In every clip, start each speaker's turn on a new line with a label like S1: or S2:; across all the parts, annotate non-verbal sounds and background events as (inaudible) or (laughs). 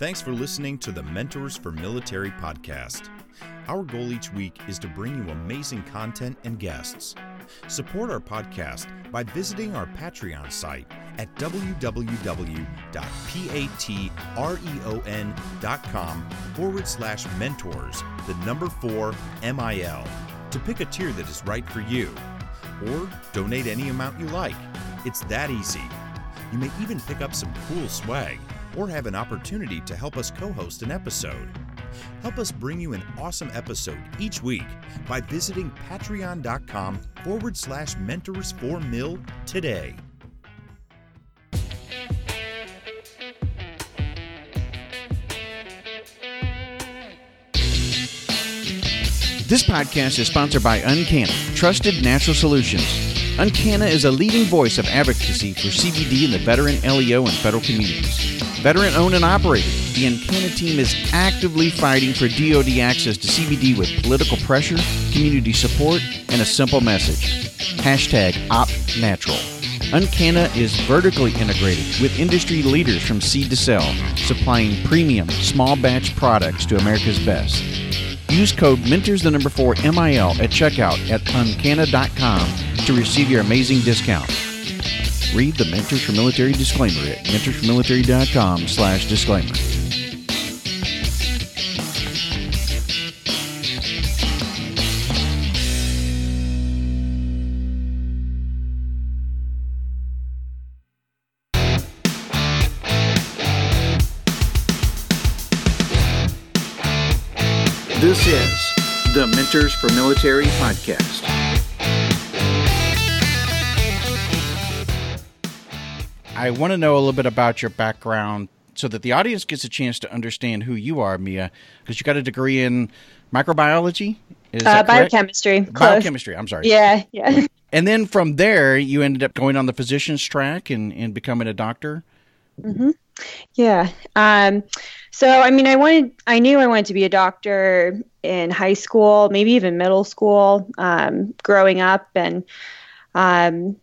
S1: Thanks for listening to the Mentors for Military podcast. Our goal each week is to bring you amazing content and guests. Support our podcast by visiting our Patreon site at www.patreon.com forward slash mentors, the number four MIL, to pick a tier that is right for you. Or donate any amount you like. It's that easy. You may even pick up some cool swag or have an opportunity to help us co host an episode. Help us bring you an awesome episode each week by visiting patreon.com forward slash mentors for mil today.
S2: This podcast is sponsored by UnCanna, trusted natural solutions. UnCanna is a leading voice of advocacy for CBD in the veteran, LEO, and federal communities. Veteran owned and operated, the UnCanna team is actively fighting for DoD access to CBD with political pressure, community support, and a simple message. Hashtag OptNatural. UnCanna is vertically integrated with industry leaders from seed to sell, supplying premium, small batch products to America's best. Use code Mentors the number 4 MIL at checkout at uncanna.com to receive your amazing discount. Read the Mentors for Military disclaimer at mentorsformilitary.com slash disclaimer. This is the Mentors for Military podcast. I want to know a little bit about your background so that the audience gets a chance to understand who you are, Mia, because you got a degree in microbiology.
S3: Is uh, biochemistry.
S2: Close. Biochemistry. I'm sorry.
S3: Yeah, yeah. (laughs)
S2: And then from there, you ended up going on the physician's track and, and becoming a doctor.
S3: Mm-hmm. Yeah. Um, so, I mean, I wanted, I knew I wanted to be a doctor in high school, maybe even middle school, um, growing up. And um,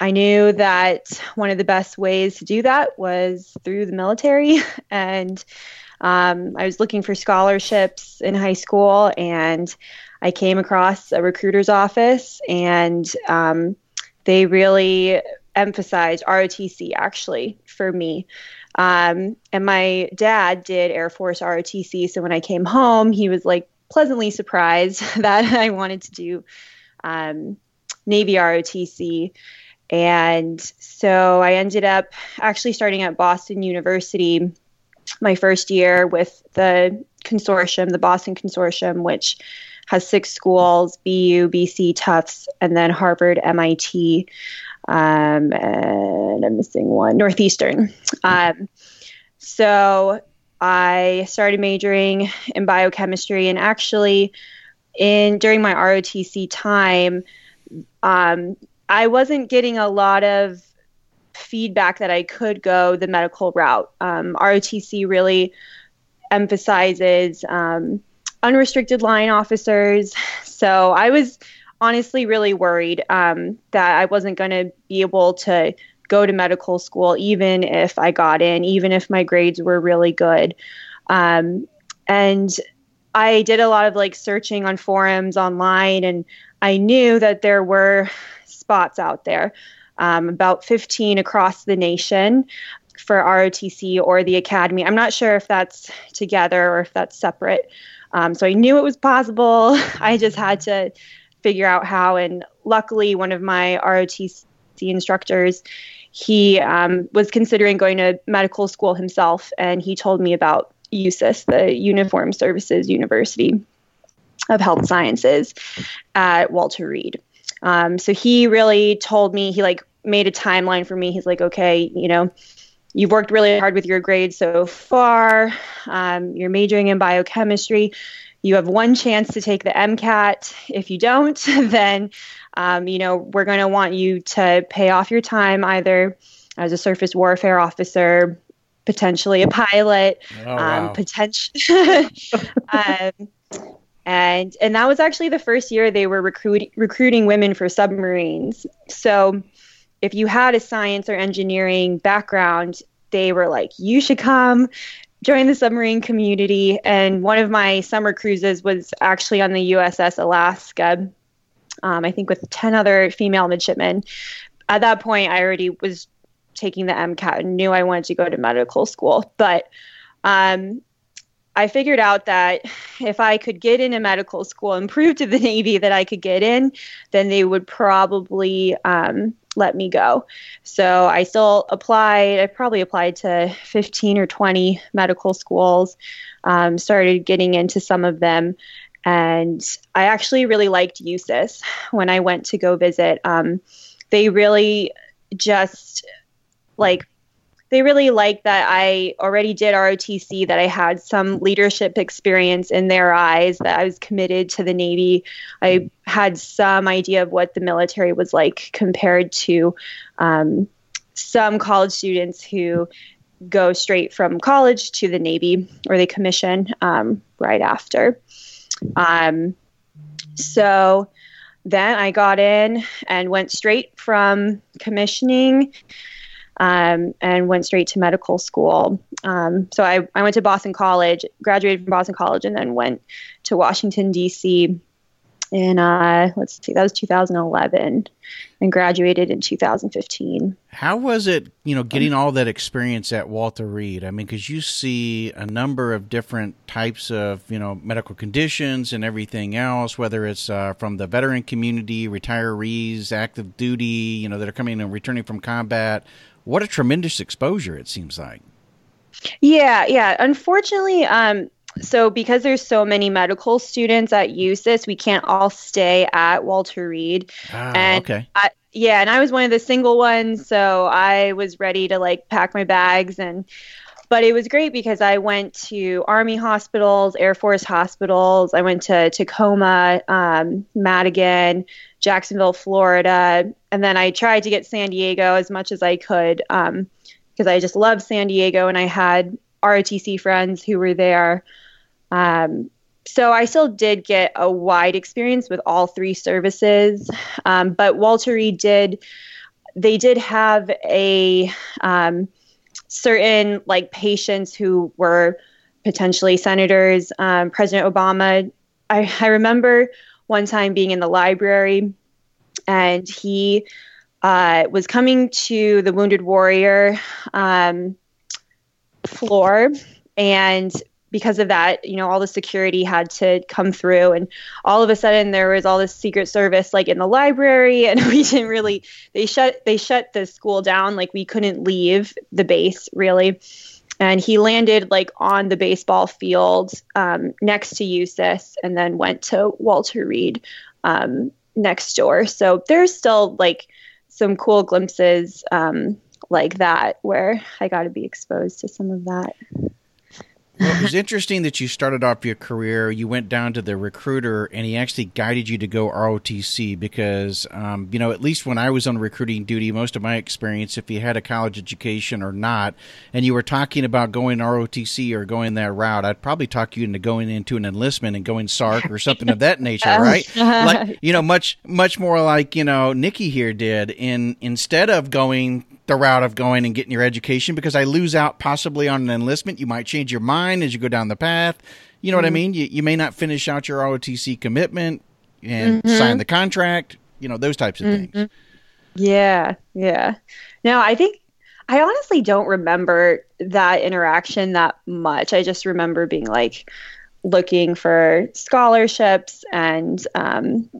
S3: I knew that one of the best ways to do that was through the military. (laughs) and um, I was looking for scholarships in high school, and I came across a recruiter's office, and um, they really emphasized ROTC actually for me. Um, and my dad did Air Force ROTC. So when I came home, he was like pleasantly surprised (laughs) that I wanted to do um, Navy ROTC. And so I ended up actually starting at Boston University my first year with the consortium, the Boston Consortium, which has six schools BU, BC, Tufts, and then Harvard, MIT um, and I'm missing one, Northeastern. Um, so I started majoring in biochemistry, and actually, in during my ROTC time, um, I wasn't getting a lot of feedback that I could go the medical route. Um, ROTC really emphasizes um, unrestricted line officers, (laughs) so I was honestly really worried um, that I wasn't going to be able to go to medical school, even if I got in, even if my grades were really good. Um, and I did a lot of like searching on forums online, and I knew that there were spots out there, um, about 15 across the nation for ROTC or the academy. I'm not sure if that's together or if that's separate. Um, so I knew it was possible. (laughs) I just had to figure out how. And luckily, one of my ROTC instructors, he um, was considering going to medical school himself, and he told me about USUHS, the Uniform Services University of Health Sciences at Walter Reed. Um, so he really told me, he like made a timeline for me. He's like, okay, you know, you've worked really hard with your grades so far. Um, you're majoring in biochemistry you have one chance to take the MCAT. If you don't, (laughs) then um, you know we're going to want you to pay off your time either as a surface warfare officer, potentially a pilot, oh, um, wow. potential. (laughs) and and that was actually the first year they were recruiting recruiting women for submarines. So if you had a science or engineering background, they were like, you should come join the submarine community, and one of my summer cruises was actually on the USS Alaska. Um, I think with 10 other female midshipmen. At that point, I already was taking the MCAT and knew I wanted to go to medical school. But um, I figured out that if I could get into medical school and (laughs) prove to the Navy that I could get in, then they would probably um, let me go. So I still applied. I probably applied to 15 or 20 medical schools, um, started getting into some of them. And I actually really liked USUHS when I went to go visit. Um, they really just like they really liked that I already did ROTC, that I had some leadership experience in their eyes, that I was committed to the Navy. I had some idea of what the military was like compared to um, some college students who go straight from college to the Navy or they commission um, right after. Um, so then I got in and went straight from commissioning um, and went straight to medical school. Um, so I, I went to Boston College, graduated from Boston College, and then went to Washington, D.C. in, uh, let's see, that was 2011 and graduated in 2015.
S2: How was it, you know, getting all that experience at Walter Reed? I mean, because you see a number of different types of, you know, medical conditions and everything else, whether it's uh, from the veteran community, retirees, active duty, you know, that are coming and returning from combat, what a tremendous exposure it seems like.
S3: Yeah, yeah. Unfortunately, um, so because there's so many medical students at USUHS, we can't all stay at Walter Reed.
S2: Ah, and okay.
S3: I, yeah, and I was one of the single ones, so I was ready to like pack my bags and but it was great because I went to Army hospitals, Air Force hospitals. I went to Tacoma, um, Madigan, Jacksonville, Florida, and then I tried to get San Diego as much as I could because um, I just love San Diego and I had ROTC friends who were there. Um, so I still did get a wide experience with all three services, um, but Walter Reed did. They did have a um, certain like patients who were potentially senators, um, President Obama. I, I remember one time being in the library and he uh, was coming to the Wounded Warrior um, floor and because of that, you know, all the security had to come through and all of a sudden there was all this secret service like in the library (laughs) and we didn't really they shut they shut the school down like we couldn't leave the base really. And he landed like on the baseball field um, next to USUHS and then went to Walter Reed um, next door. So there's still like some cool glimpses um, like that where I got to be exposed to some of that.
S2: Well, it was interesting that you started off your career. You went down to the recruiter, and he actually guided you to go ROTC because, um, you know, at least when I was on recruiting duty, most of my experience, if you had a college education or not, and you were talking about going ROTC or going that route, I'd probably talk you into going into an enlistment and going SARC or something of that nature, (laughs) right? like, you know, much much more like you know Nikki here did. In instead of going the route of going and getting your education because I lose out possibly on an enlistment. You might change your mind as you go down the path. You know mm-hmm. what I mm-hmm. mean? You, you may not finish out your ROTC commitment and mm-hmm. sign the contract, you know, those types of mm-hmm. things.
S3: Yeah, yeah. Now, I think I honestly don't remember that interaction that much. I just remember being like looking for scholarships and um,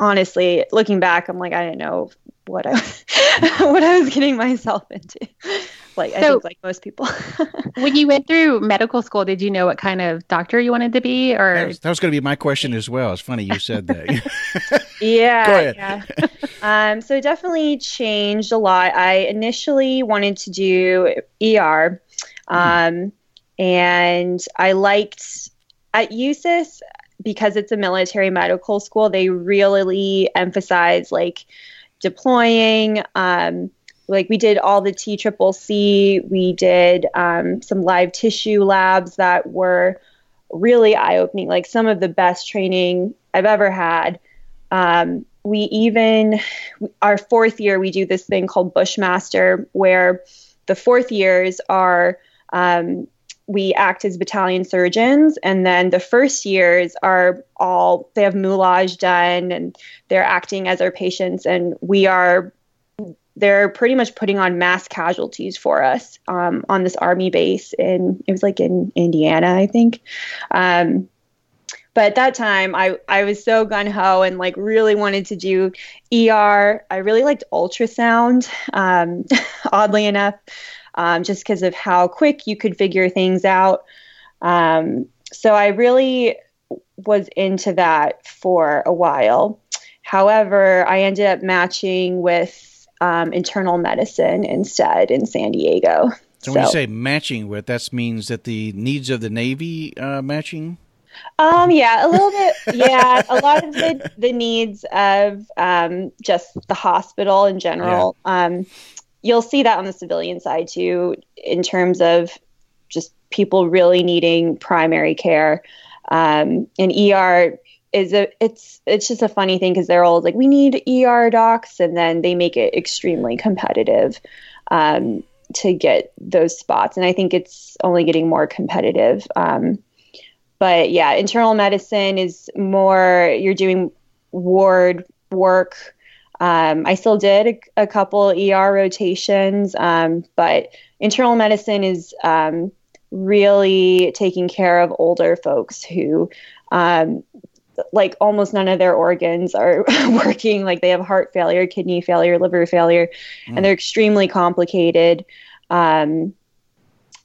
S3: honestly, looking back, I'm like, I didn't know what I (laughs) what I was getting myself into. Like so, I think like most people. (laughs)
S4: when you went through medical school, did you know what kind of doctor you wanted to be or
S2: That was, was going to be my question as well. It's funny you said that. (laughs)
S3: yeah. Yeah. Um, so it definitely changed a lot. I initially wanted to do ER. Um, and I liked at USUHS because it's a military medical school, they really emphasize like deploying. Um, like we did all the T triple C. We did um, some live tissue labs that were really eye opening. Like some of the best training I've ever had. Um, we even our fourth year we do this thing called Bushmaster, where the fourth years are um, we act as battalion surgeons, and then the first years are all they have moulage done, and they're acting as our patients, and we are they're pretty much putting on mass casualties for us um, on this army base in it was like in Indiana, I think. Um, but at that time, I I was so gun ho and like really wanted to do ER. I really liked ultrasound, um, (laughs) oddly enough, um, just because of how quick you could figure things out. Um, so I really was into that for a while. However, I ended up matching with um, internal medicine instead in San Diego.
S2: So, so, when you say matching with, that means that the needs of the Navy uh, matching.
S3: Um, yeah, a little bit. Yeah, a lot of the, the needs of um, just the hospital in general. Yeah. Um, you'll see that on the civilian side too, in terms of just people really needing primary care. Um, and ER is a it's it's just a funny thing because they're all like we need ER docs and then they make it extremely competitive um, to get those spots and I think it's only getting more competitive. Um, but yeah, internal medicine is more you're doing ward work. Um, I still did a, a couple ER rotations, um, but internal medicine is um, really taking care of older folks who um, like almost none of their organs are (laughs) working. Like they have heart failure, kidney failure, liver failure, mm. and they're extremely complicated. Um,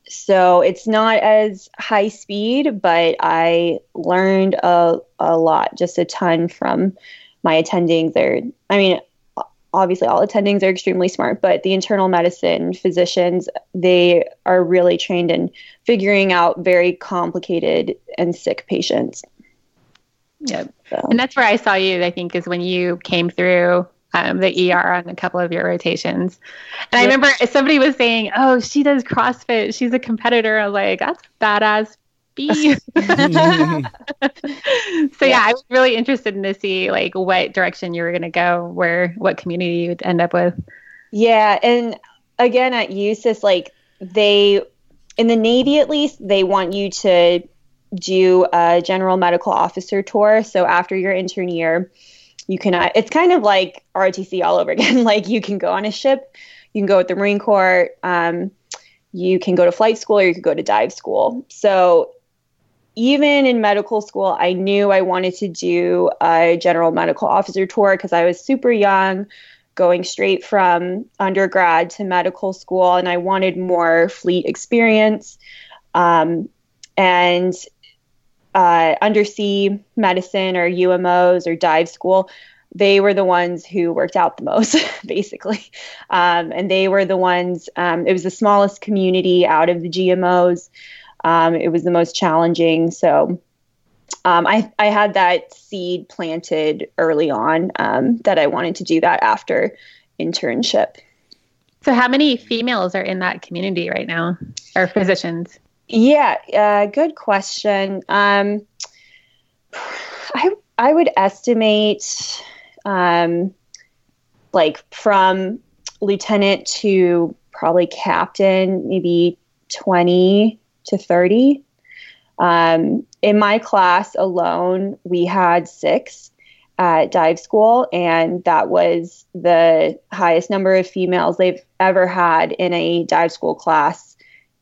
S3: so it's not as high speed, but I learned a, a lot, just a ton from my attendings. are, I mean, obviously all attendings are extremely smart, but the internal medicine physicians, they are really trained in figuring out very complicated and sick patients.
S4: Yeah. So. And that's where I saw you, I think, is when you came through um, the ER on a couple of your rotations. And I remember somebody was saying, Oh, she does CrossFit. She's a competitor. I was like, That's badass. B. (laughs) (laughs) so yeah. yeah, I was really interested in to see like what direction you were going to go, where what community you'd end up with.
S3: Yeah, and again at USUHS, like they in the Navy at least, they want you to do a general medical officer tour. So after your intern year, you can, uh, it's kind of like ROTC all over (laughs) again. like you can go on a ship, you can go with the Marine Corps, um, you can go to flight school, or you could go to dive school. So even in medical school, I knew I wanted to do a general medical officer tour because I was super young, going straight from undergrad to medical school, and I wanted more fleet experience. Um, and uh, undersea medicine or UMOs or dive school, they were the ones who worked out the most, (laughs) basically. Um, and they were the ones, um, it was the smallest community out of the GMOs. Um, it was the most challenging. So um, I, I had that seed planted early on um, that I wanted to do that after internship.
S4: So, how many females are in that community right now, or physicians?
S3: Yeah, uh, good question. Um, I I would estimate um, like from lieutenant to probably captain, maybe twenty to thirty. Um, in my class alone, we had six at dive school, and that was the highest number of females they've ever had in a dive school class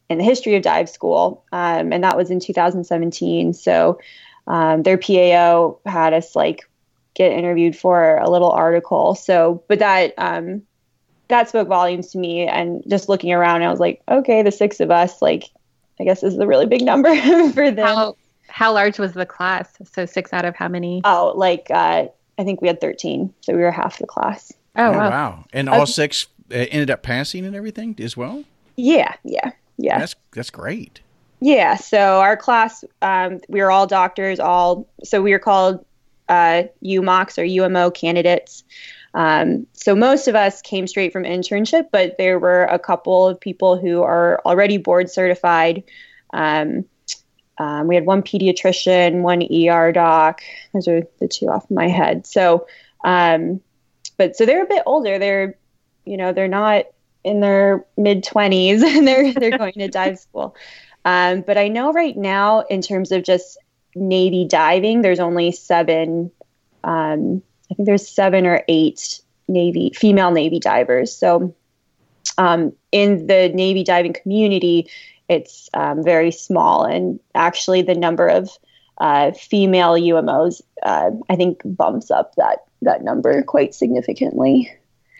S3: in the history of dive school, um, and that was in 2017. So um, their PAO had us like get interviewed for a little article. So, but that um, that spoke volumes to me. And just looking around, I was like, okay, the six of us, like, I guess is the really big number (laughs) for them.
S4: How, how large was the class? So six out of how many?
S3: Oh, like uh, I think we had 13, so we were half the class.
S2: Oh, oh wow. wow. And all six uh, ended up passing and everything as well?
S3: Yeah, yeah yeah
S2: that's that's great
S3: yeah so our class um, we were all doctors all so we were called uh, umocs or umo candidates um, so most of us came straight from internship but there were a couple of people who are already board certified. Um, um, we had one pediatrician one er doc. Those are the two off my head. So um, but so they're a bit older. They're you know they're not in their mid 20s (laughs) and they're they're going to dive school. Um, but I know right now, in terms of just Navy diving, there's only seven. Um, I think there's seven or eight Navy female Navy divers. So um, in the Navy diving community, it's um, very small, and actually the number of uh, female UMOs, uh, I think, bumps up that that number quite significantly.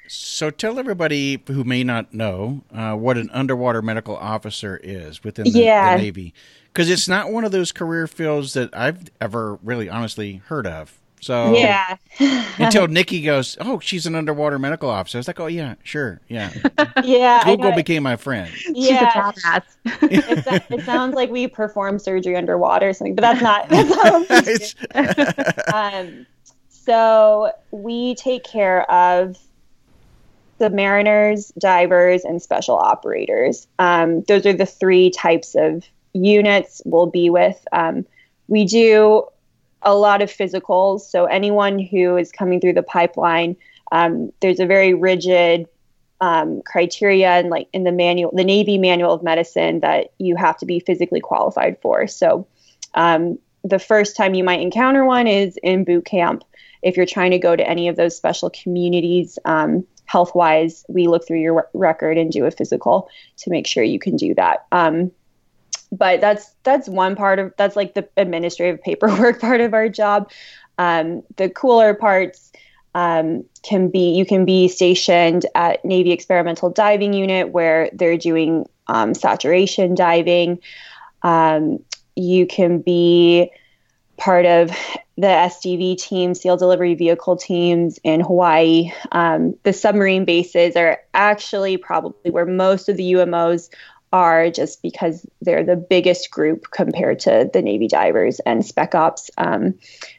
S2: So tell everybody who may not know uh, what an underwater medical officer is within the, yeah. the Navy, because it's not one of those career fields that I've ever really honestly heard of. So
S3: yeah,
S2: until (laughs) Nikki goes, oh, she's an underwater medical officer. I was like, oh yeah, sure, yeah, (laughs)
S3: yeah.
S2: Google became my friend.
S3: Yeah, (laughs) it, it, sounds like we perform surgery underwater or something, but that's not. That's not um, so we take care of submariners, divers, and special operators. Um, those are the three types of units we'll be with. Um, we do a lot of physicals. So anyone who is coming through the pipeline, um, there's a very rigid um, criteria and like in the manual, the Navy manual of medicine that you have to be physically qualified for. So um, the first time you might encounter one is in boot camp. If you're trying to go to any of those special communities, um, health wise, we look through your record and do a physical to make sure you can do that. Um, but that's that's one part of that's like the administrative (laughs) paperwork part of our job. Um, the cooler parts um, can be you can be stationed at Navy Experimental Diving Unit where they're doing um, saturation diving. Um, you can be part of the SDV team, SEAL delivery vehicle teams in Hawaii. Um, the submarine bases are actually probably where most of the UMOs are just because they're the biggest group compared to the Navy divers and spec ops. Um,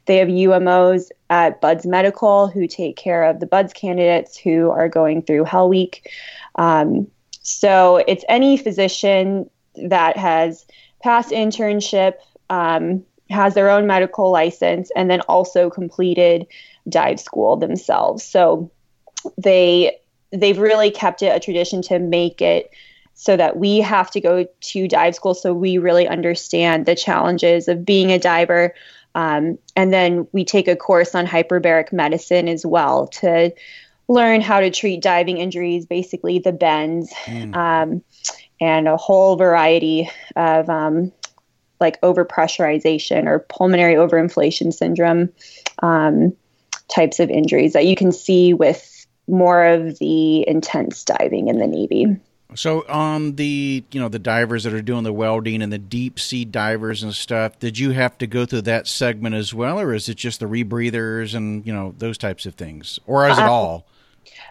S3: they have UMOs at BUD/S Medical who take care of the BUD/S candidates who are going through Hell Week. Um, so it's any physician that has passed internship, um, has their own medical license, and then also completed dive school themselves. So they they've really kept it a tradition to make it so that we have to go to dive school so we really understand the challenges of being a diver. Um, and then we take a course on hyperbaric medicine as well to learn how to treat diving injuries, basically the bends, mm. um, and a whole variety of um, like overpressurization or pulmonary overinflation syndrome um, types of injuries that you can see with more of the intense diving in the Navy.
S2: So on the you know the divers that are doing the welding and the deep sea divers and stuff, did you have to go through that segment as well, or is it just the rebreathers and you know those types of things, or is it uh, all?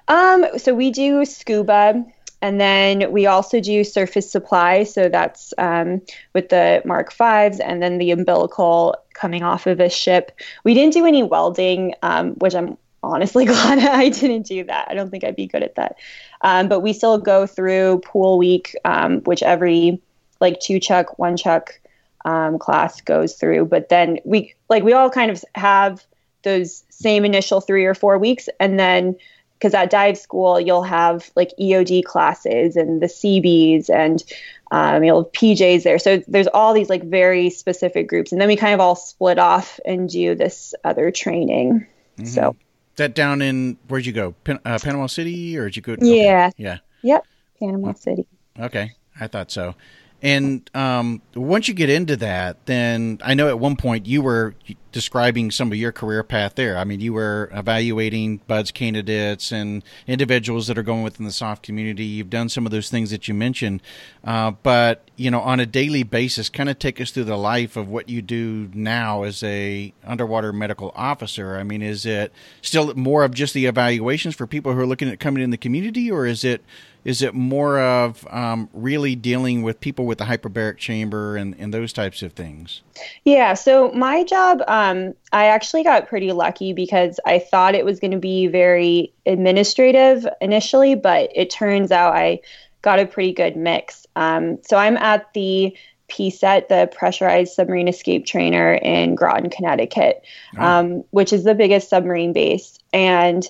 S3: Um, so we do scuba, and then we also do surface supply. So that's um, with the Mark Fives, and then the umbilical coming off of a ship. We didn't do any welding, um, which I'm honestly (laughs) glad I didn't do that. I don't think I'd be good at that. Um, but we still go through pool week, um, which every like two chuck, one chuck um, class goes through. But then we like we all kind of have those same initial three or four weeks, and then because at dive school you'll have like EOD classes and the CBs and um, you'll have PJs there. So there's all these like very specific groups, and then we kind of all split off and do this other training. Mm-hmm. So
S2: that down in where'd you go? Pan, uh, Panama City, or did you go?
S3: Yeah.
S2: Okay. Yeah.
S3: Yep. Panama City.
S2: Okay, I thought so. And um, once you get into that, then I know at one point you were describing some of your career path there. I mean, you were evaluating BUD/S candidates and individuals that are going within the SOF community. You've done some of those things that you mentioned, uh, but you know, on a daily basis, kind of take us through the life of what you do now as a underwater medical officer. I mean, is it still more of just the evaluations for people who are looking at coming in the community, or is it is it more of um, really dealing with people with the hyperbaric chamber and, and those types of things?
S3: Yeah, so my job, um, I actually got pretty lucky because I thought it was going to be very administrative initially, but it turns out I got a pretty good mix. Um, so I'm at the PSET, the Pressurized Submarine Escape Trainer in Groton, Connecticut, oh. um, which is the biggest submarine base. And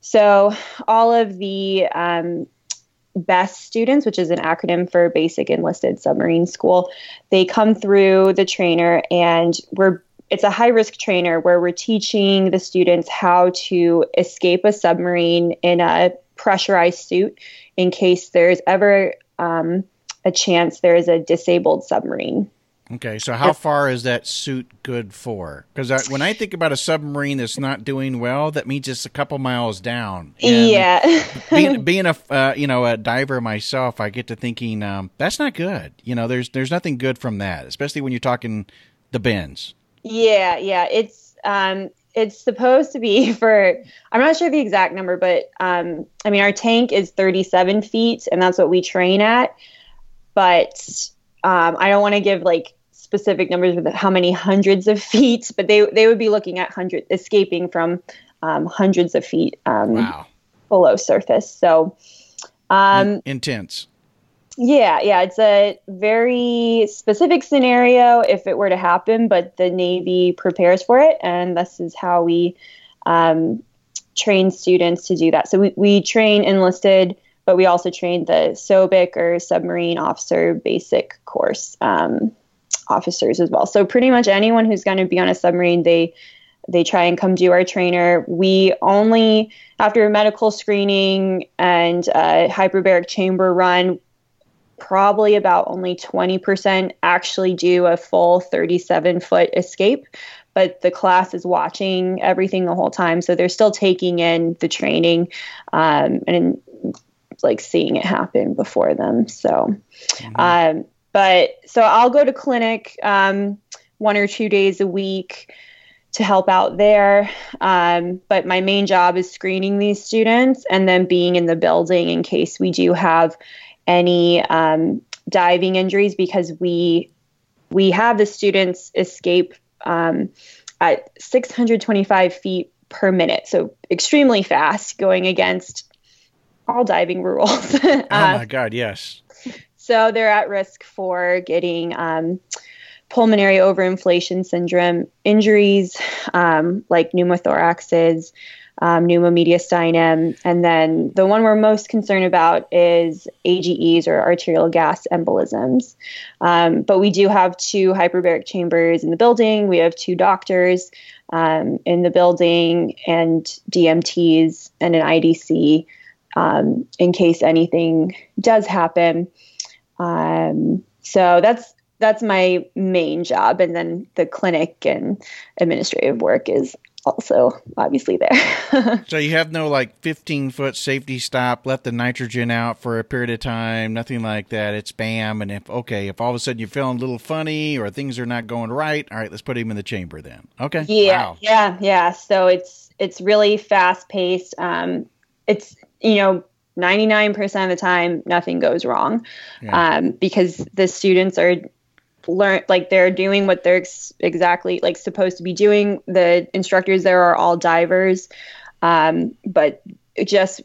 S3: so all of the um, BESS students, which is an acronym for Basic Enlisted Submarine School. They come through the trainer, and we're it's a high risk trainer where we're teaching the students how to escape a submarine in a pressurized suit in case there's ever um, a chance there is a disabled submarine.
S2: Okay, so how far is that suit good for? Because when I think about a submarine that's not doing well, that means it's a couple miles down.
S3: And yeah. (laughs)
S2: being, being a uh, you know a diver myself, I get to thinking um, that's not good. You know, there's there's nothing good from that, especially when you're talking the bends.
S3: Yeah, yeah, it's um, it's supposed to be (laughs) for I'm not sure the exact number, but um, I mean our tank is 37 feet, and that's what we train at. But um, I don't want to give like specific numbers with how many hundreds of feet, but they they would be looking at hundred escaping from um, hundreds of feet um, wow. below surface. So
S2: um, intense.
S3: Yeah, yeah, it's a very specific scenario if it were to happen, but the Navy prepares for it, and this is how we um, train students to do that. So we, we train enlisted but we also trained the SOBIC or submarine officer basic course um, officers as well. So pretty much anyone who's going to be on a submarine, they they try and come do our trainer. We only after a medical screening and a hyperbaric chamber run, probably about only 20% actually do a full 37 foot escape but the class is watching everything the whole time so they're still taking in the training um, and like seeing it happen before them. So, mm-hmm. um, but so I'll go to clinic um, one or two days a week to help out there. Um, but my main job is screening these students and then being in the building in case we do have any um, diving injuries because we we have the students escape um, at 625 feet per minute, so extremely fast, going against all diving rules. (laughs)
S2: oh my uh, God, yes.
S3: So they're at risk for getting um, pulmonary overinflation syndrome injuries um, like pneumothoraxes, um, pneumomediastinum, and then the one we're most concerned about is AGEs or arterial gas embolisms. Um, but we do have two hyperbaric chambers in the building. We have two doctors um, in the building and DMTs and an IDC um, in case anything does happen. Um, so that's that's my main job, and then the clinic and administrative work is also obviously there. (laughs)
S2: so you have no like 15 foot safety stop, let the nitrogen out for a period of time, nothing like that. It's bam. And if, okay, if all of a sudden you're feeling a little funny or things are not going right, all right, let's put him in the chamber then. Okay.
S3: Yeah. Wow. Yeah. Yeah. So it's, it's really fast paced. Um, it's, you know, 99% of the time nothing goes wrong yeah. um, because the students are learn like they're doing what they're ex- exactly like supposed to be doing the instructors there are all divers um, but just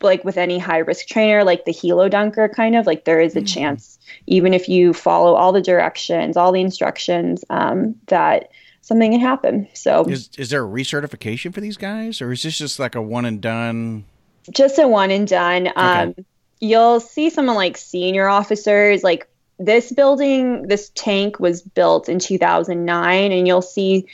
S3: like with any high risk trainer like the helo dunker kind of like there is a mm-hmm. chance even if you follow all the directions all the instructions um, that something can happen so
S2: is, is there a recertification for these guys or is this just like a one and done
S3: just a one and done. Um, okay. You'll see someone like senior officers, like this building, this tank was built in 2009, and you'll see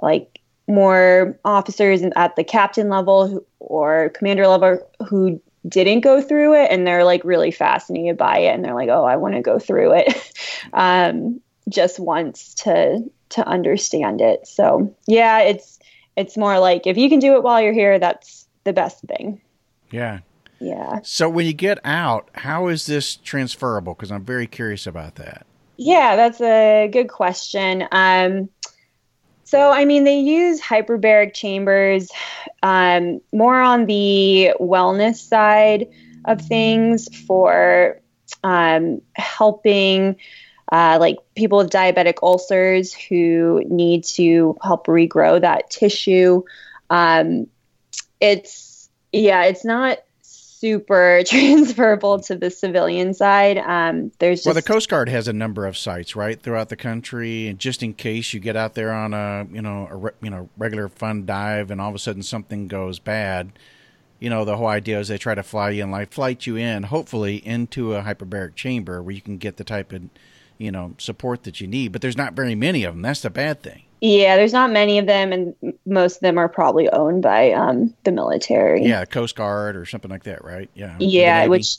S3: like more officers at the captain level or commander level who didn't go through it and they're like really fascinated by it and they're like oh i want to go through it (laughs) um, just once to to understand it so yeah it's it's more like if you can do it while you're here that's the best thing
S2: yeah.
S3: Yeah.
S2: So when you get out, how is this transferable? Because I'm very curious about that.
S3: Yeah, that's a good question. Um, so, I mean, they use hyperbaric chambers um, more on the wellness side of things for um, helping uh, like people with diabetic ulcers who need to help regrow that tissue. Um, it's yeah, it's not super (laughs) transferable to the civilian side. Um, there's just,
S2: well, the Coast Guard has a number of sites right throughout the country, and just in case you get out there on a you know a re, you know regular fun dive, and all of a sudden something goes bad, you know, the whole idea is they try to fly you in, like flight you in, hopefully into a hyperbaric chamber where you can get the type of, you know, support that you need. But there's not very many of them. That's the bad thing.
S3: Yeah, there's not many of them, and most of them are probably owned by um, the military.
S2: Yeah, Coast Guard or something like that, right? Yeah.
S3: Yeah, which,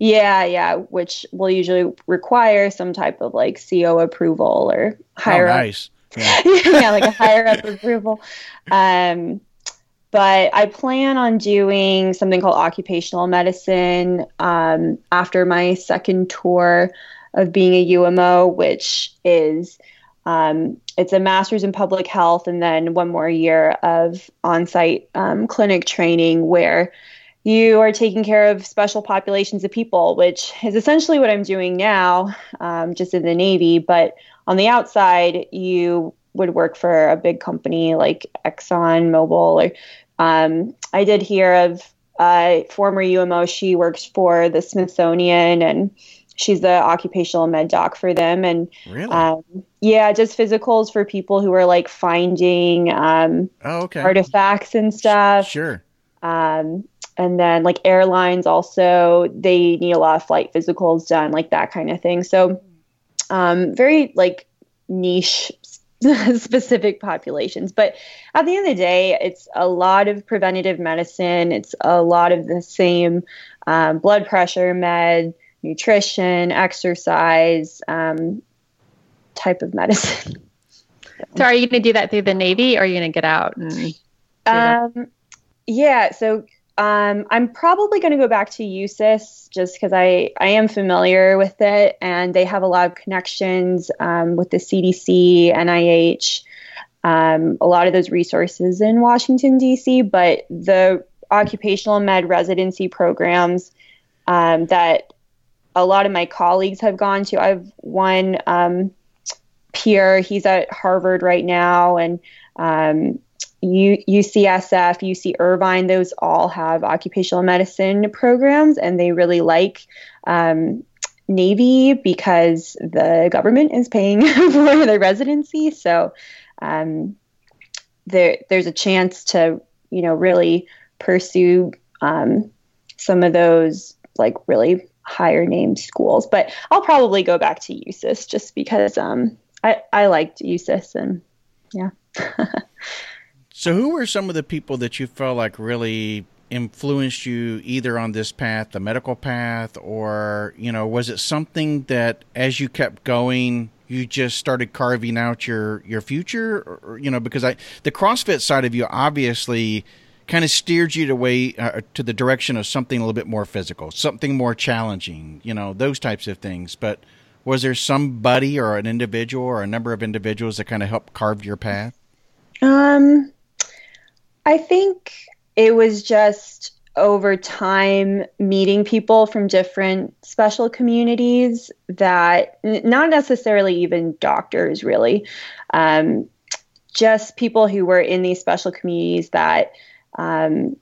S3: yeah, yeah, which will usually require some type of like CO approval or higher.
S2: Oh, nice.
S3: Up, yeah. (laughs) yeah, like a higher up approval. Um, but I plan on doing something called occupational medicine um, after my second tour of being a UMO, which is um, it's a master's in public health and then one more year of on-site um, clinic training where you are taking care of special populations of people, which is essentially what I'm doing now, um, just in the Navy. But on the outside, you would work for a big company like Exxon Mobil or um, I did hear of a former UMO. She works for the Smithsonian and she's the occupational med doc for them. And
S2: really? um,
S3: yeah, just physicals for people who are like finding um,
S2: oh, okay.
S3: artifacts and stuff.
S2: Sure.
S3: Um, and then like airlines also they need a lot of flight physicals done, like that kind of thing. So um, very like niche (laughs) specific populations. But at the end of the day, it's a lot of preventative medicine. It's a lot of the same um, blood pressure med, nutrition, exercise um, type of medicine. (laughs)
S4: So, are you going to do that through the Navy, or are you going to get out and?
S3: Um, yeah. So um, I'm probably going to go back to USUHS just because I, I am familiar with it and they have a lot of connections um, with the CDC, NIH, um, a lot of those resources in Washington, D.C. But the occupational med residency programs um, that a lot of my colleagues have gone to, I've one um, peer, he's at Harvard right now, and um, U, UCSF, UC Irvine, those all have occupational medicine programs, and they really like um, Navy because the government is paying (laughs) for their residency. So um, there, there's a chance to, you know, really pursue um, some of those like really higher named schools. But I'll probably go back to USUHS just because um, I, I liked USUHS and yeah. (laughs)
S2: So, who were some of the people that you felt like really influenced you either on this path, the medical path, or, you know, was it something that as you kept going, you just started carving out your, your future? Or, you know, because I, the CrossFit side of you obviously kind of steered you to way uh, to the direction of something a little bit more physical, something more challenging, you know, those types of things. But was there somebody or an individual or a number of individuals that kind of helped carve your path?
S3: Um, I think it was just over time meeting people from different special communities that not necessarily even doctors really um, just people who were in these special communities that um,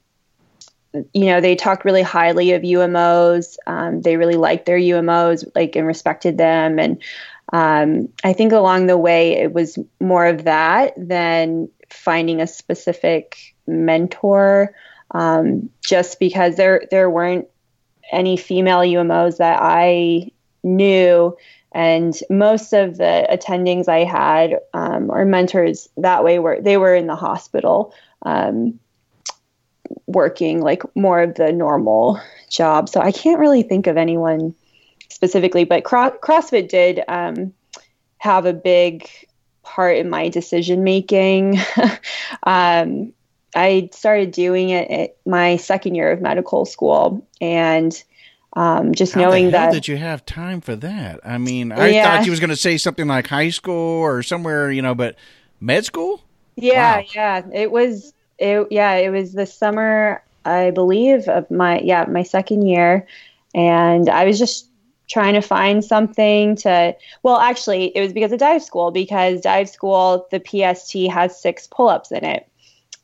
S3: you know they talked really highly of umos um, they really liked their umos like and respected them. And um, i think along the way it was more of that than finding a specific mentor um, just because there there weren't any female UMOs that I knew, and most of the attendings I had um, or mentors that way were they were in the hospital. Um, working like more of the normal job. So I can't really think of anyone specifically, but Cro- CrossFit did um, have a big part in my decision making. (laughs) um, I started doing it at my second year of medical school, and um, just
S2: How
S3: knowing that.
S2: Did you have time for that? I mean, I
S3: Yeah.
S2: thought you was going to say something like high school or somewhere, you know, but med school.
S3: Yeah,
S2: Wow.
S3: yeah. It was it yeah, it was the summer I believe of my yeah, my second year and I was just trying to find something to well actually it was because of dive school because dive school the PST has 6 pull-ups in it.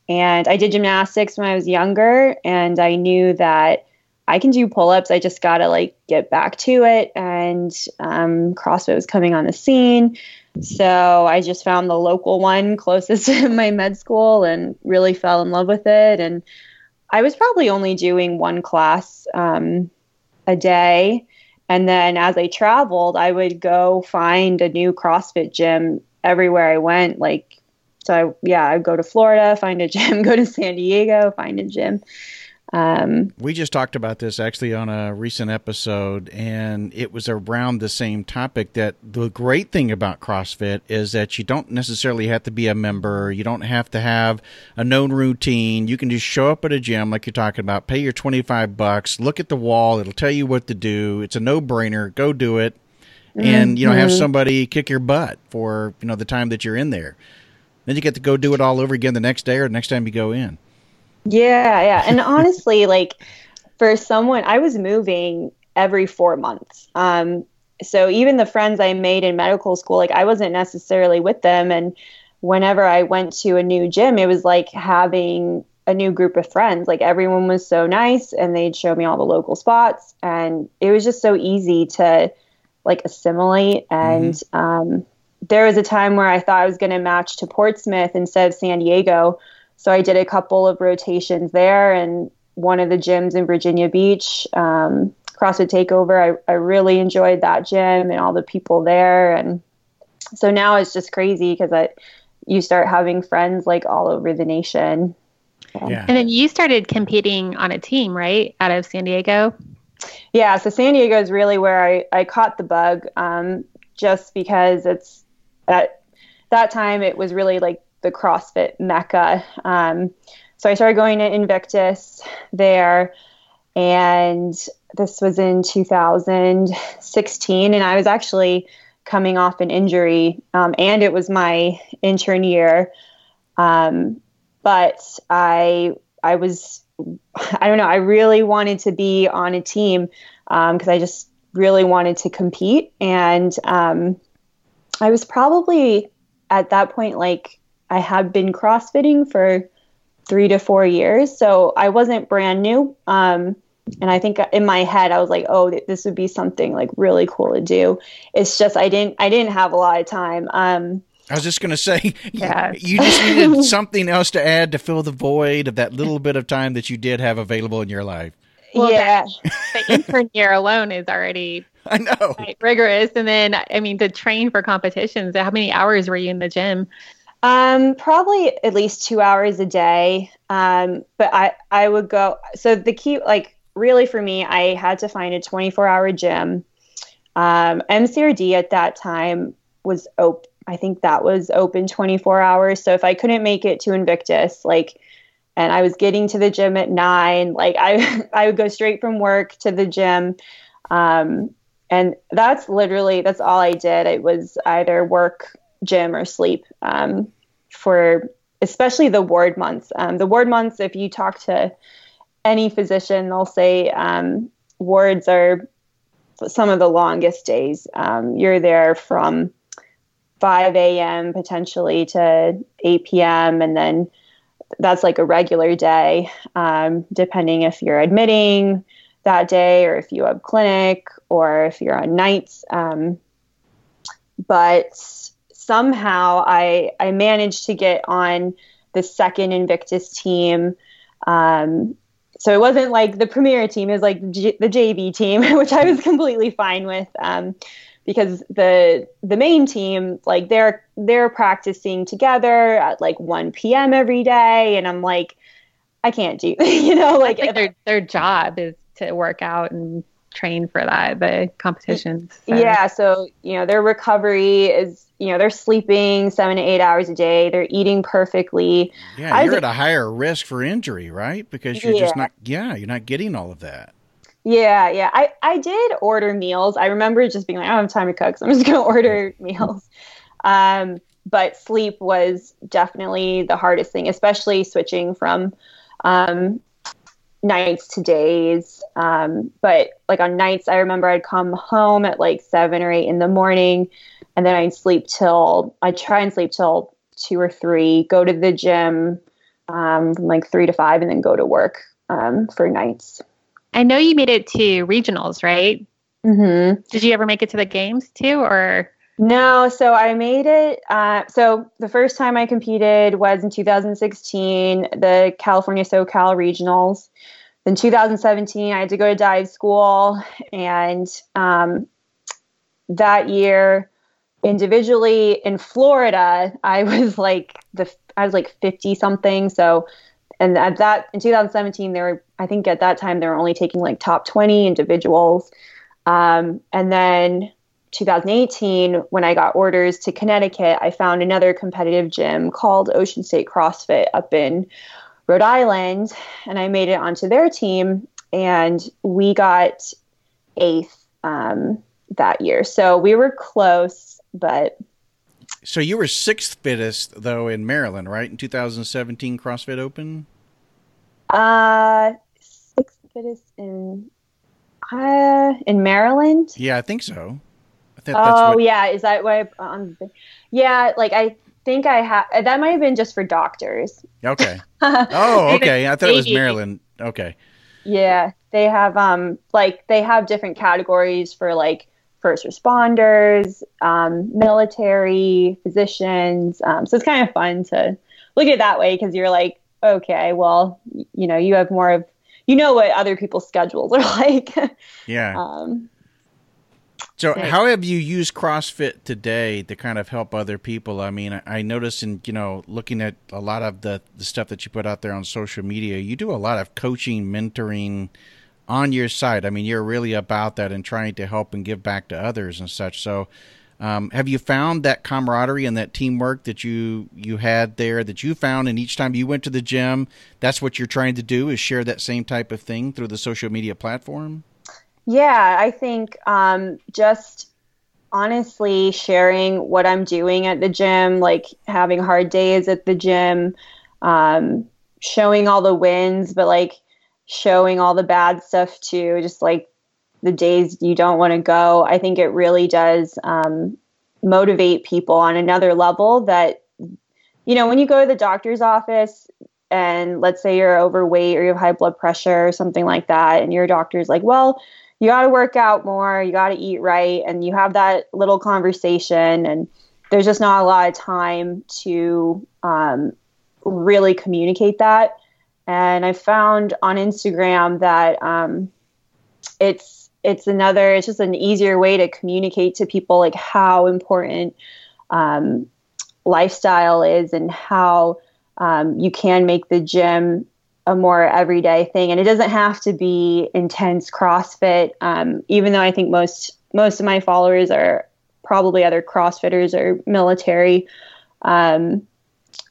S3: And I did gymnastics when I was younger and I knew that I can do pull-ups. I just got to like get back to it and um, CrossFit was coming on the scene. So I just found the local one closest (laughs) to my med school and really fell in love with it. And I was probably only doing one class um, a day. And then as I traveled, I would go find a new CrossFit gym everywhere I went. Like, so I, yeah, I'd go to Florida, find a gym, (laughs) go to San Diego, find a gym.
S2: Um, we just talked about this actually on a recent episode, and it was around the same topic. That the great thing about CrossFit is that you don't necessarily have to be a member, you don't have to have a known routine. You can just show up at a gym, like you're talking about, pay your 25 bucks, look at the wall, it'll tell you what to do. It's a no brainer. Go do it. And you know, have mm-hmm. somebody kick your butt for you know the time that you're in there. Then you get to go do it all over again the next day or the next time you go in.
S3: Yeah, yeah. And (laughs) honestly, like for someone, I was moving every four months. Um, so even the friends I made in medical school, like I wasn't necessarily with them. And whenever I went to a new gym, it was like having a new group of friends. Like everyone was so nice and they'd show me all the local spots. And it was just so easy to like assimilate. And mm-hmm. um, there was a time where I thought I was going to match to Portsmouth instead of San Diego so I did a couple of rotations there and one of the gyms in Virginia Beach, um, CrossFit Takeover. I, I really enjoyed that gym and all the people there. And so now it's just crazy because I, you start having friends like all over the nation.
S4: Yeah. And then you started competing on a team, right, out of San Diego?
S3: Yeah, so San Diego is really where I, I caught the bug um, just because it's at that time it was really like the CrossFit mecca. Um, so I started going to Invictus there, and this was in 2016, and I was actually coming off an injury, um, and it was my intern year. Um, but I I was I don't know I really wanted to be on a team because um, I just really wanted to compete, and um, I was probably at that point like I had been CrossFitting for three to four years, so I wasn't brand new. Um, and I think in my head I was like, oh, this would be something like really cool to do. It's just I didn't I didn't have a lot of time. Um,
S2: I was just going to say, (laughs) yeah. you just needed (laughs) something else to add to fill the void of that little bit of time that you did have available in your life.
S3: Well, yeah, (laughs)
S4: the intern year alone is already
S2: I know
S4: rigorous, and then I mean to train for competitions. How many hours were you in the gym?
S3: Um, probably at least two hours a day. Um, but I, I would go. So the key, like really for me, I had to find a 24 hour gym. Um, MCRD at that time was open. I think that was open 24 hours. So if I couldn't make it to Invictus, like, and I was getting to the gym at nine, like I, (laughs) I would go straight from work to the gym. Um, and that's literally, that's all I did. It was either work gym or sleep um, for especially the ward months. Um, the ward months, if you talk to any physician, they'll say um, wards are some of the longest days. Um, you're there from 5 a.m. potentially to 8 p.m. and then that's like a regular day, um, depending if you're admitting that day or if you have clinic or if you're on nights. Um, but somehow I I managed to get on the second Invictus team. Um, so it wasn't like the premier team; is like the JV team, (laughs) which I was completely fine with. Um, because the the main team like they're they're practicing together at like 1 p.m. every day and I'm like I can't do (laughs) you know like,
S4: like their their job is to work out and train for that the competitions
S3: so. yeah so you know their recovery is you know they're sleeping seven to eight hours a day. They're eating perfectly.
S2: Yeah you're at a higher risk for injury right? Because you're yeah. just not yeah you're not getting all of that.
S3: Yeah yeah. I i did order meals. I remember just being like i don't have time to cook so i'm just going (laughs) to order meals. Um, but sleep was definitely the hardest thing especially switching from um, nights to days. Um, but like on nights, I remember I'd come home at like seven or eight in the morning, and then I'd sleep till I'd try and sleep till two or three, go to the gym um, from like three to five, and then go to work um, for nights.
S4: I know you made it to regionals, right?
S3: Mm-hmm.
S4: Did you ever make it to the games too, or?
S3: No, so I made it. Uh, so the first time I competed was in 2016, the California SoCal Regionals. In 2017, I had to go to dive school, and um, that year, individually in Florida, I was (laughs) like the I was like 50 something. So, and at that in 2017, there were I think at that time they were only taking like top 20 individuals, um, and then 2018, when I got orders to Connecticut, I found another competitive gym called Ocean State CrossFit up in Rhode Island, and I made it onto their team, and we got eighth um, that year. So we were close, but.
S2: So you were sixth fittest though in Maryland, right? In 2017 CrossFit Open.
S3: Uh, sixth fittest in uh in Maryland.
S2: Yeah, I think so
S3: oh what... yeah, is that why? Um, yeah, like I think I have. That might have been just for doctors.
S2: Okay. (laughs) oh, okay. I thought it was Maryland. Okay.
S3: Yeah, they have um like they have different categories for like first responders, um, military, physicians. Um, so it's kind of fun to look at it that way because you're like, okay, well, you know, you have more of you know what other people's schedules are (laughs) like.
S2: yeah. Um, so, how have you used CrossFit today to kind of help other people? I mean, I noticed in you know looking at a lot of the the stuff that you put out there on social media, you do a lot of coaching, mentoring on your site. I mean, you're really about that and trying to help and give back to others and such. So, um, have you found that camaraderie and that teamwork that you you had there that you found, and each time you went to the gym, that's what you're trying to do is share that same type of thing through the social media platform?
S3: Yeah, I think um, just honestly sharing what I'm doing at the gym, like having hard days at the gym, um, showing all the wins, but like showing all the bad stuff too, just like the days you don't want to go. I think it really does um, motivate people on another level that, you know, when you go to the doctor's office, and let's say you're overweight or you have high blood pressure or something like that, and your doctor's like, well, you got to work out more, you got to eat right, and you have that little conversation. And there's just not a lot of time to um, really communicate that. And I found on Instagram that um, it's it's another it's just an easier way to communicate to people like how important um, lifestyle is and how um, you can make the gym a more everyday thing and it doesn't have to be intense crossfit. Um, even though i think most most of my followers are probably other crossfitters or military. Um,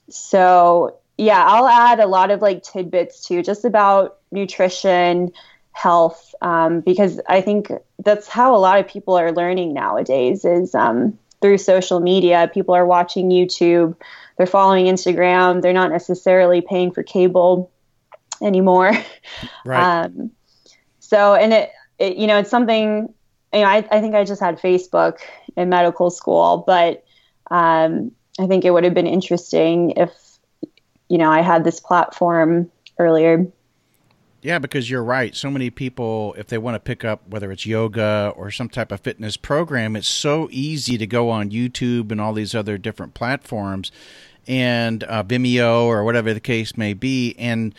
S3: so yeah i'll add a lot of like tidbits too just about nutrition health um, because i think that's how a lot of people are learning nowadays is um, through social media. People are watching youtube. They're following instagram. They're not necessarily paying for cable anymore. (laughs)
S2: Right. Um,
S3: so, and it, it, you know, it's something, you know, I, I think I just had Facebook in medical school, but um, I think it would have been interesting if, you know, I had this platform earlier.
S2: Yeah, because you're right. So many people, if they want to pick up whether it's yoga or some type of fitness program, it's so easy to go on YouTube and all these other different platforms and uh, Vimeo or whatever the case may be. And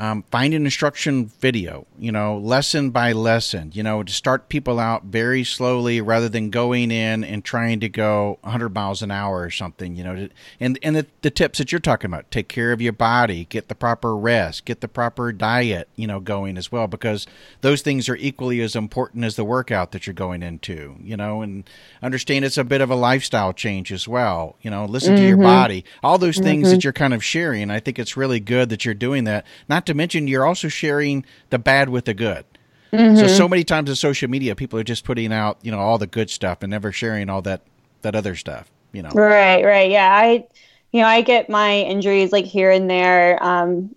S2: um, find an instruction video, you know, lesson by lesson, you know, to start people out very slowly rather than going in and trying to go 100 miles an hour or something, you know. To, and and the, the tips that you're talking about take care of your body, get the proper rest, get the proper diet, you know, going as well, because those things are equally as important as the workout that you're going into, you know, and understand it's a bit of a lifestyle change as well, you know, listen mm-hmm. to your mm-hmm. body, all those things mm-hmm. that you're kind of sharing. I think it's really good that you're doing that, not to mention you're also sharing the bad with the good. Mm-hmm. So so many times in social media, people are just putting out you know all the good stuff and never sharing all that that other stuff. You know.
S3: Right. Right. Yeah. I you know I get my injuries like here and there. Um,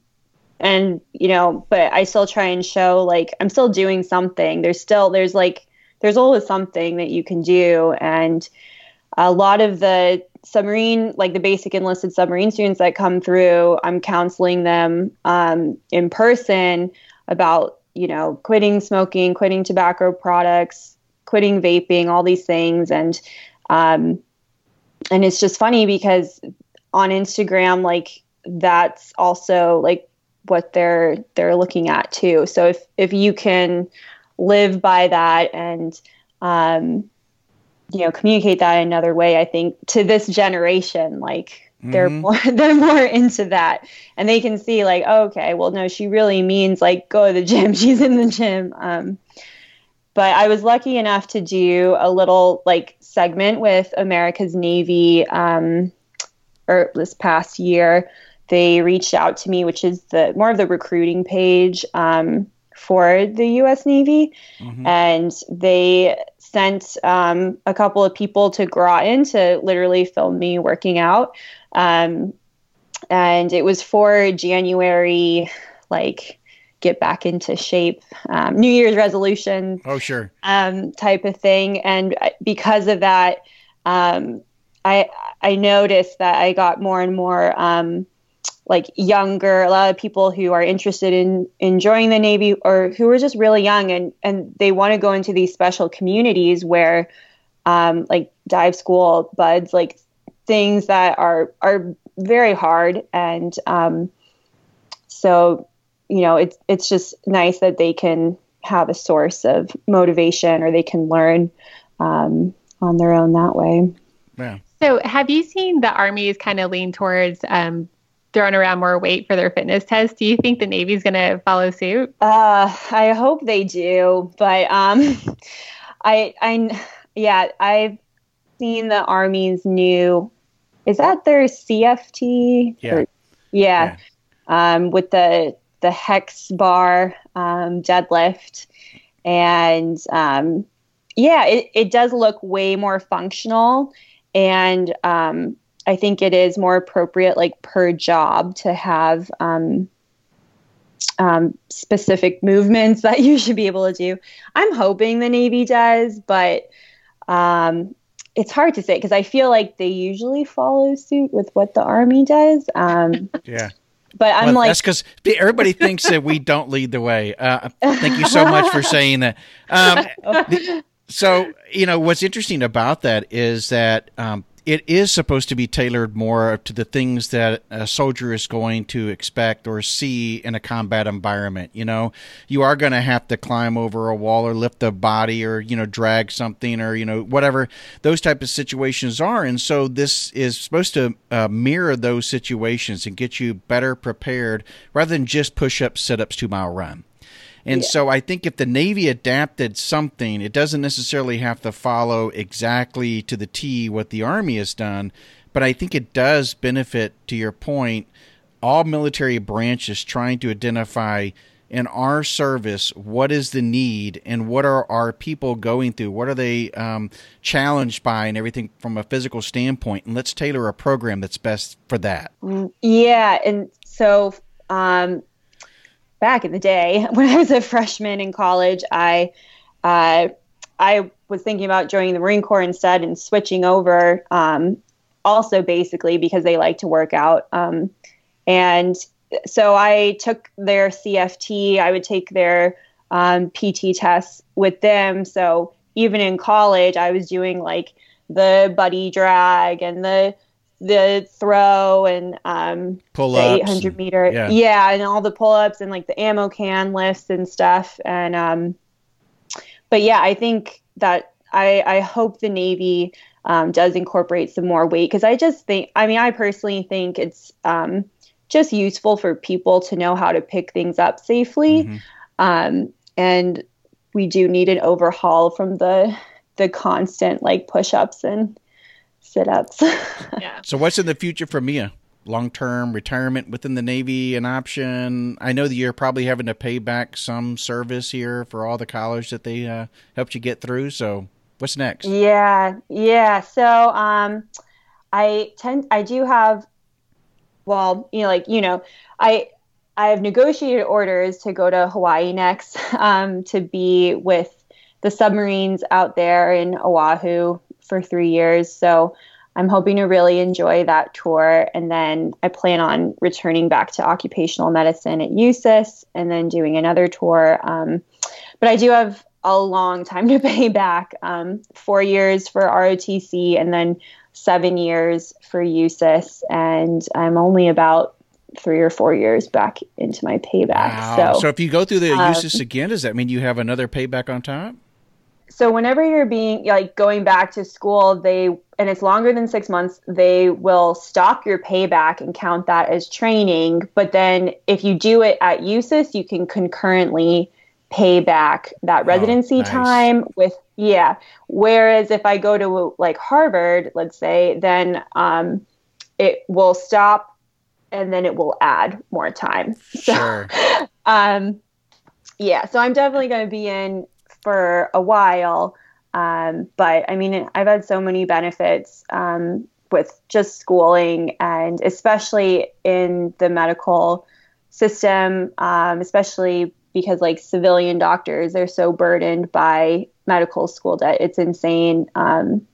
S3: and you know but i still try and show like i'm still doing something there's still there's like there's always something that you can do and a lot of the submarine, like the basic enlisted submarine students that come through, I'm counseling them um, in person about, you know, quitting smoking, quitting tobacco products, quitting vaping, all these things. And Um, and it's just funny because on Instagram, like that's also like what they're they're looking at too. So if if you can live by that and um, you know communicate that another way, I think to this generation, like they're mm-hmm. more (laughs) they're more into that. And they can see like oh, okay well no she really means like go to the gym. (laughs) She's in the gym. Um, but i was lucky enough to do a little like segment with america's navy um, or this past year. They reached out to me which is the more of the recruiting page um, for the us navy. Mm-hmm. and they sent um, a couple of people to Groton to literally film me working out. Um, and it was for January, like get back into shape, um, New Year's resolution.
S2: Oh, sure.
S3: Um, type of thing. And because of that, um, I I noticed that I got more and more um, like younger, a lot of people who are interested in, in joining the Navy or who are just really young and, and they want to go into these special communities where um, like dive school BUD/S, like things that are are very hard and um, so you know it's it's just nice that they can have a source of motivation or they can learn um, on their own that way.
S4: Yeah. So, have you seen the armies kind of lean towards um, throwing around more weight for their fitness test? Do you think the Navy's going to follow suit?
S3: Uh, I hope they do, but um, (laughs) I, I, yeah, I've seen the Army's new. Is that their CFT?
S2: Yeah. Or,
S3: yeah. yeah. Um, with the the hex bar um, deadlift, and um, yeah, it, it does look way more functional, and um, I think it is more appropriate, like per job, to have um, um, specific movements (laughs) that you should be able to do. I'm hoping the Navy does, but um, it's hard to say because I feel like they usually follow suit with what the Army does. Um, (laughs)
S2: yeah.
S3: But I'm well, like,
S2: that's because everybody thinks that we don't lead the way. Uh, thank you so much for saying that. Um, (laughs) the, so, you know, what's interesting about that is that um, it is supposed to be tailored more to the things that a soldier is going to expect or see in a combat environment. You know, you are going to have to climb over a wall or lift a body or you know drag something or you know whatever those type of situations are. And so this is supposed to uh, mirror those situations and get you better prepared rather than just push ups, sit ups, two mile run. And yeah. so I think if the Navy adapted something, it doesn't necessarily have to follow exactly to the T what the Army has done, but I think it does benefit, to your point, all military branches trying to identify in our service what is the need and what are our people going through what are they um, challenged by and everything from a physical standpoint and let's tailor a program that's best for that
S3: mm, yeah and so um, back in the day (laughs) when I was a freshman in college, I uh, I was thinking about joining the Marine Corps instead and switching over. Um, also, basically because they like to work out, um, and so I took their CFT. I would take their um, PT tests with them. So even in college, I was doing like the buddy drag and the the throw and um,
S2: pull
S3: the 800 meter. Yeah. yeah. and all the pull ups and like the ammo can lifts and stuff. And um, but yeah, I think that I I hope the Navy um, does incorporate some more weight because I just think I mean I personally think it's um, just useful for people to know how to pick things up safely. Mm-hmm. Um, and we do need an overhaul from the the constant like push ups and sit ups. (laughs)
S2: yeah. So, what's in the future for Mia? Long term retirement within the Navy, an option. I know that you're probably having to pay back some service here for all the college that they uh, helped you get through. So, what's next?
S3: Yeah, yeah. So, um, I tend, I do have, well, you know, like you know, I I have negotiated orders to go to Hawaii next (laughs) um, to be with the submarines out there in Oahu for three years. So I'm hoping to really enjoy that tour. And then I plan on returning back to occupational medicine at USUHS and then doing another tour. Um, but I do have a long time to (laughs) pay back. Um, four years for ROTC and then seven years for USUHS, and I'm only about three or four years back into my payback.
S2: Wow. So, so if you go through the um, USUHS again, does that mean you have another payback on top?
S3: So whenever you're being like going back to school, they and it's longer than six months, they will stop your payback and count that as training. But then if you do it at USUHS you can concurrently pay back that residency oh, nice. time with yeah. Whereas if I go to like Harvard, let's say, then um, it will stop and then it will add more time. (laughs)
S2: Sure. So,
S3: um, yeah, so I'm definitely going to be in for a while. Um, but I mean, I've had so many benefits um, with just schooling and especially in the medical system, um, especially because like civilian doctors, they're so burdened by medical school debt. It's insane. Um,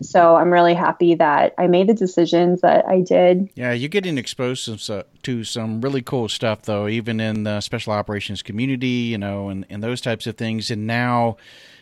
S3: so I'm really happy that I made the decisions that I did.
S2: Yeah, you're getting exposed to some really cool stuff, though, even in the special operations community, you know, and, and those types of things. And now,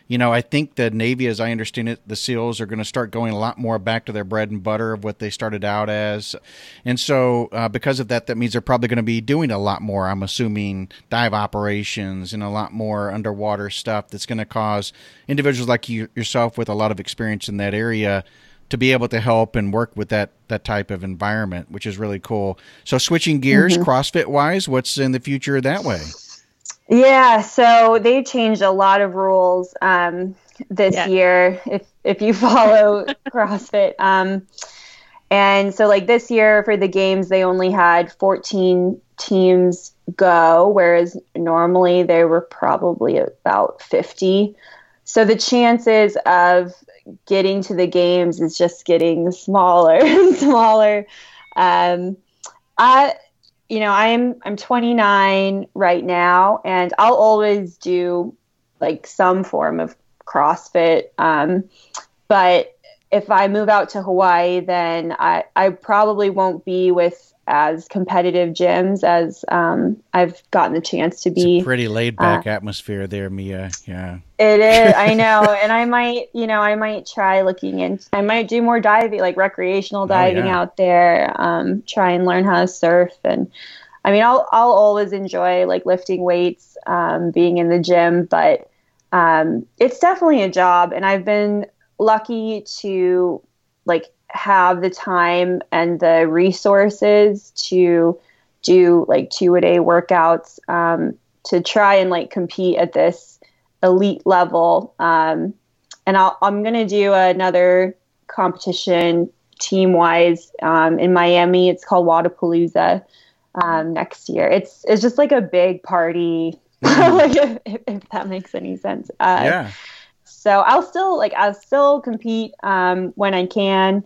S2: you know, I think the Navy, as I understand it, the SEALs are going to start going a lot more back to their bread and butter of what they started out as. And so, uh, because of that, that means they're probably going to be doing a lot more, I'm assuming, dive operations and a lot more underwater stuff that's going to cause individuals like you yourself with a lot of experience in that area to be able to help and work with that that type of environment, which is really cool. So switching gears, mm-hmm. CrossFit wise, what's in the future that way?
S3: Yeah, so they changed a lot of rules um, this yeah. year. If if you (laughs) follow CrossFit, um, and so like this year for the games, they only had 14 teams go, whereas normally they were probably about 50. So the chances of getting to the games is just getting smaller (laughs) and smaller. Um, I you know, I'm I'm 29 right now, and I'll always do like some form of CrossFit. Um, but if I move out to Hawaii, then I I probably won't be with as competitive gyms as um, I've gotten the chance to be.
S2: pretty laid back uh, atmosphere there, Mia. Yeah.
S3: It is. (laughs) I know, and I might, you know, I might try looking in. I might do more diving, like recreational diving oh, yeah. out there. Um, try and learn how to surf, and I mean, I'll I'll always enjoy like lifting weights, um, being in the gym, but um, it's definitely a job, and I've been lucky to like have the time and the resources to do like two a day workouts um, to try and like compete at this elite level. Um, and i am going to do another competition team wise um, in Miami. It's called Wodapalooza um, next year. It's it's just like a big party, (laughs) mm-hmm. like if, if, that makes any sense.
S2: Uh, yeah.
S3: So I'll still like I'll still compete um, when I can,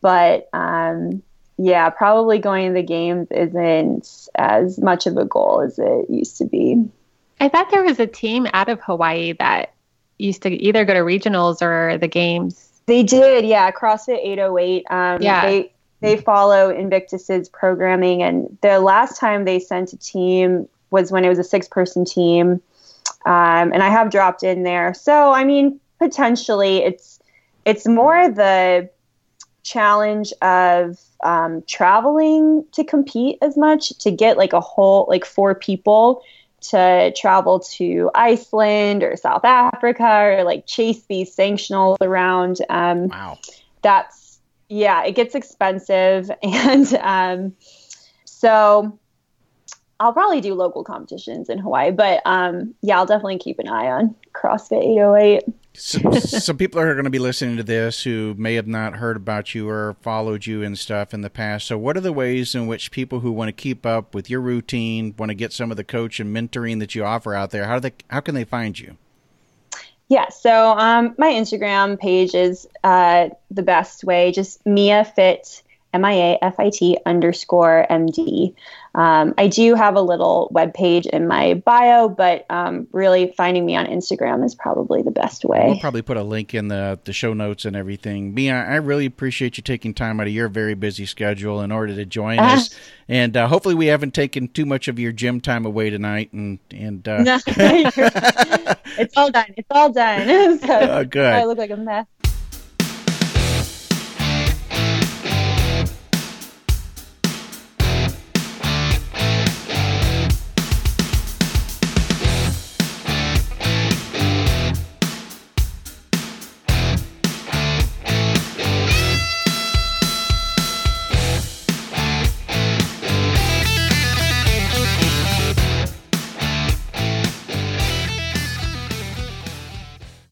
S3: but um, yeah, probably going to the games isn't as much of a goal as it used to be.
S4: I thought there was a team out of Hawaii that used to either go to regionals or the games.
S3: They did, yeah. CrossFit 808. Um, yeah. They they follow Invictus's programming, and the last time they sent a team was when it was a six person team um, and I have dropped in there. So I mean, potentially, it's it's more the challenge of um, traveling to compete as much to get like a whole like four people to travel to Iceland or South Africa or like chase these sanctionals around. Um,
S2: wow,
S3: that's yeah, it gets expensive, (laughs) and um, so I'll probably do local competitions in Hawaii, but um, yeah, I'll definitely keep an eye on CrossFit 808.
S2: some, (laughs) so people are going to be listening to this who may have not heard about you or followed you and stuff in the past. So, what are the ways in which people who want to keep up with your routine, want to get some of the coach and mentoring that you offer out there, how do they, how can they find you?
S3: Yeah, so um, my Instagram page is uh, the best way, just Mia Fit M I A F I T underscore M D. Um, I do have a little web page in my bio, but um, really finding me on Instagram is probably the best way.
S2: We'll probably put a link in the the show notes and everything. Mia, I really appreciate you taking time out of your very busy schedule in order to join uh, us, (laughs) and uh, hopefully we haven't taken too much of your gym time away tonight. And and uh... (laughs)
S3: no, (laughs) it's all done. It's all done. so
S2: oh, good. I
S3: look like a mess.